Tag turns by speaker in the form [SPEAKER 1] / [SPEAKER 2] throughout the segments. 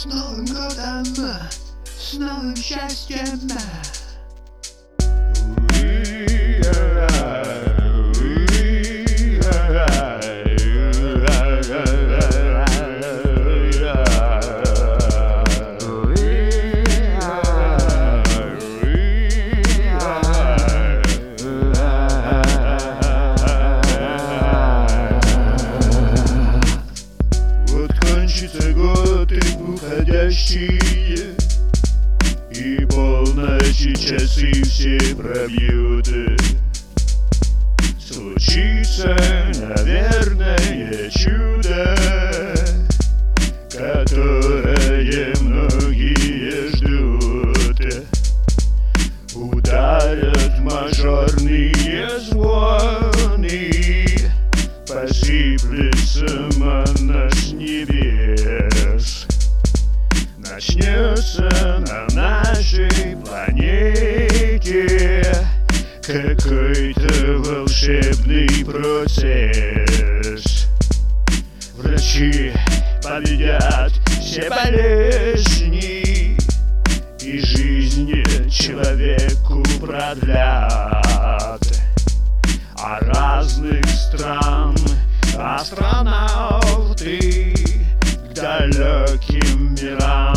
[SPEAKER 1] С Новым годом, с
[SPEAKER 2] и уходящие И полночи часы все пробьют Случится, наверное, чудо Которое многие ждут. Ударят мажорные звоны Посыплется манна с небес Начнется на нашей планете Какой-то волшебный процесс. Врачи победят все болезни И жизнь человеку продлят. А разных стран астронавты далеким мирам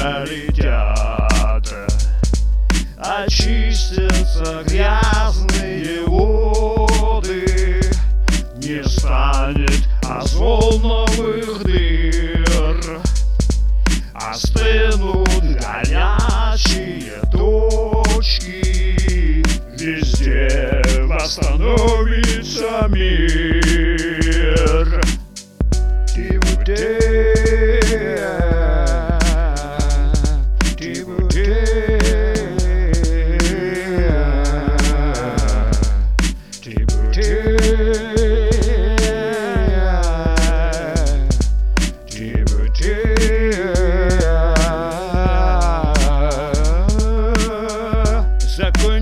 [SPEAKER 2] полетят. Очистятся грязные воды, не станет озоновых дыр. Остынут горячие точки Везде восстановится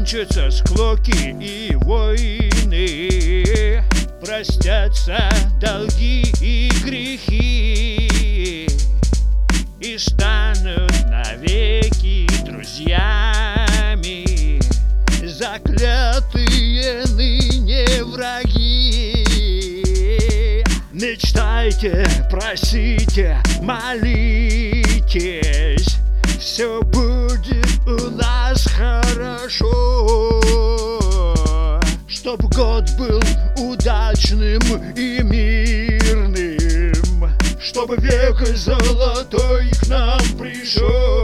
[SPEAKER 2] Закончатся склоки и войны. Простятся долги и грехи. И станут навеки друзьями. Заклятые ныне враги. Мечтайте, просите, молитесь Чтоб год был удачным и мирным Чтобы век золотой к нам пришел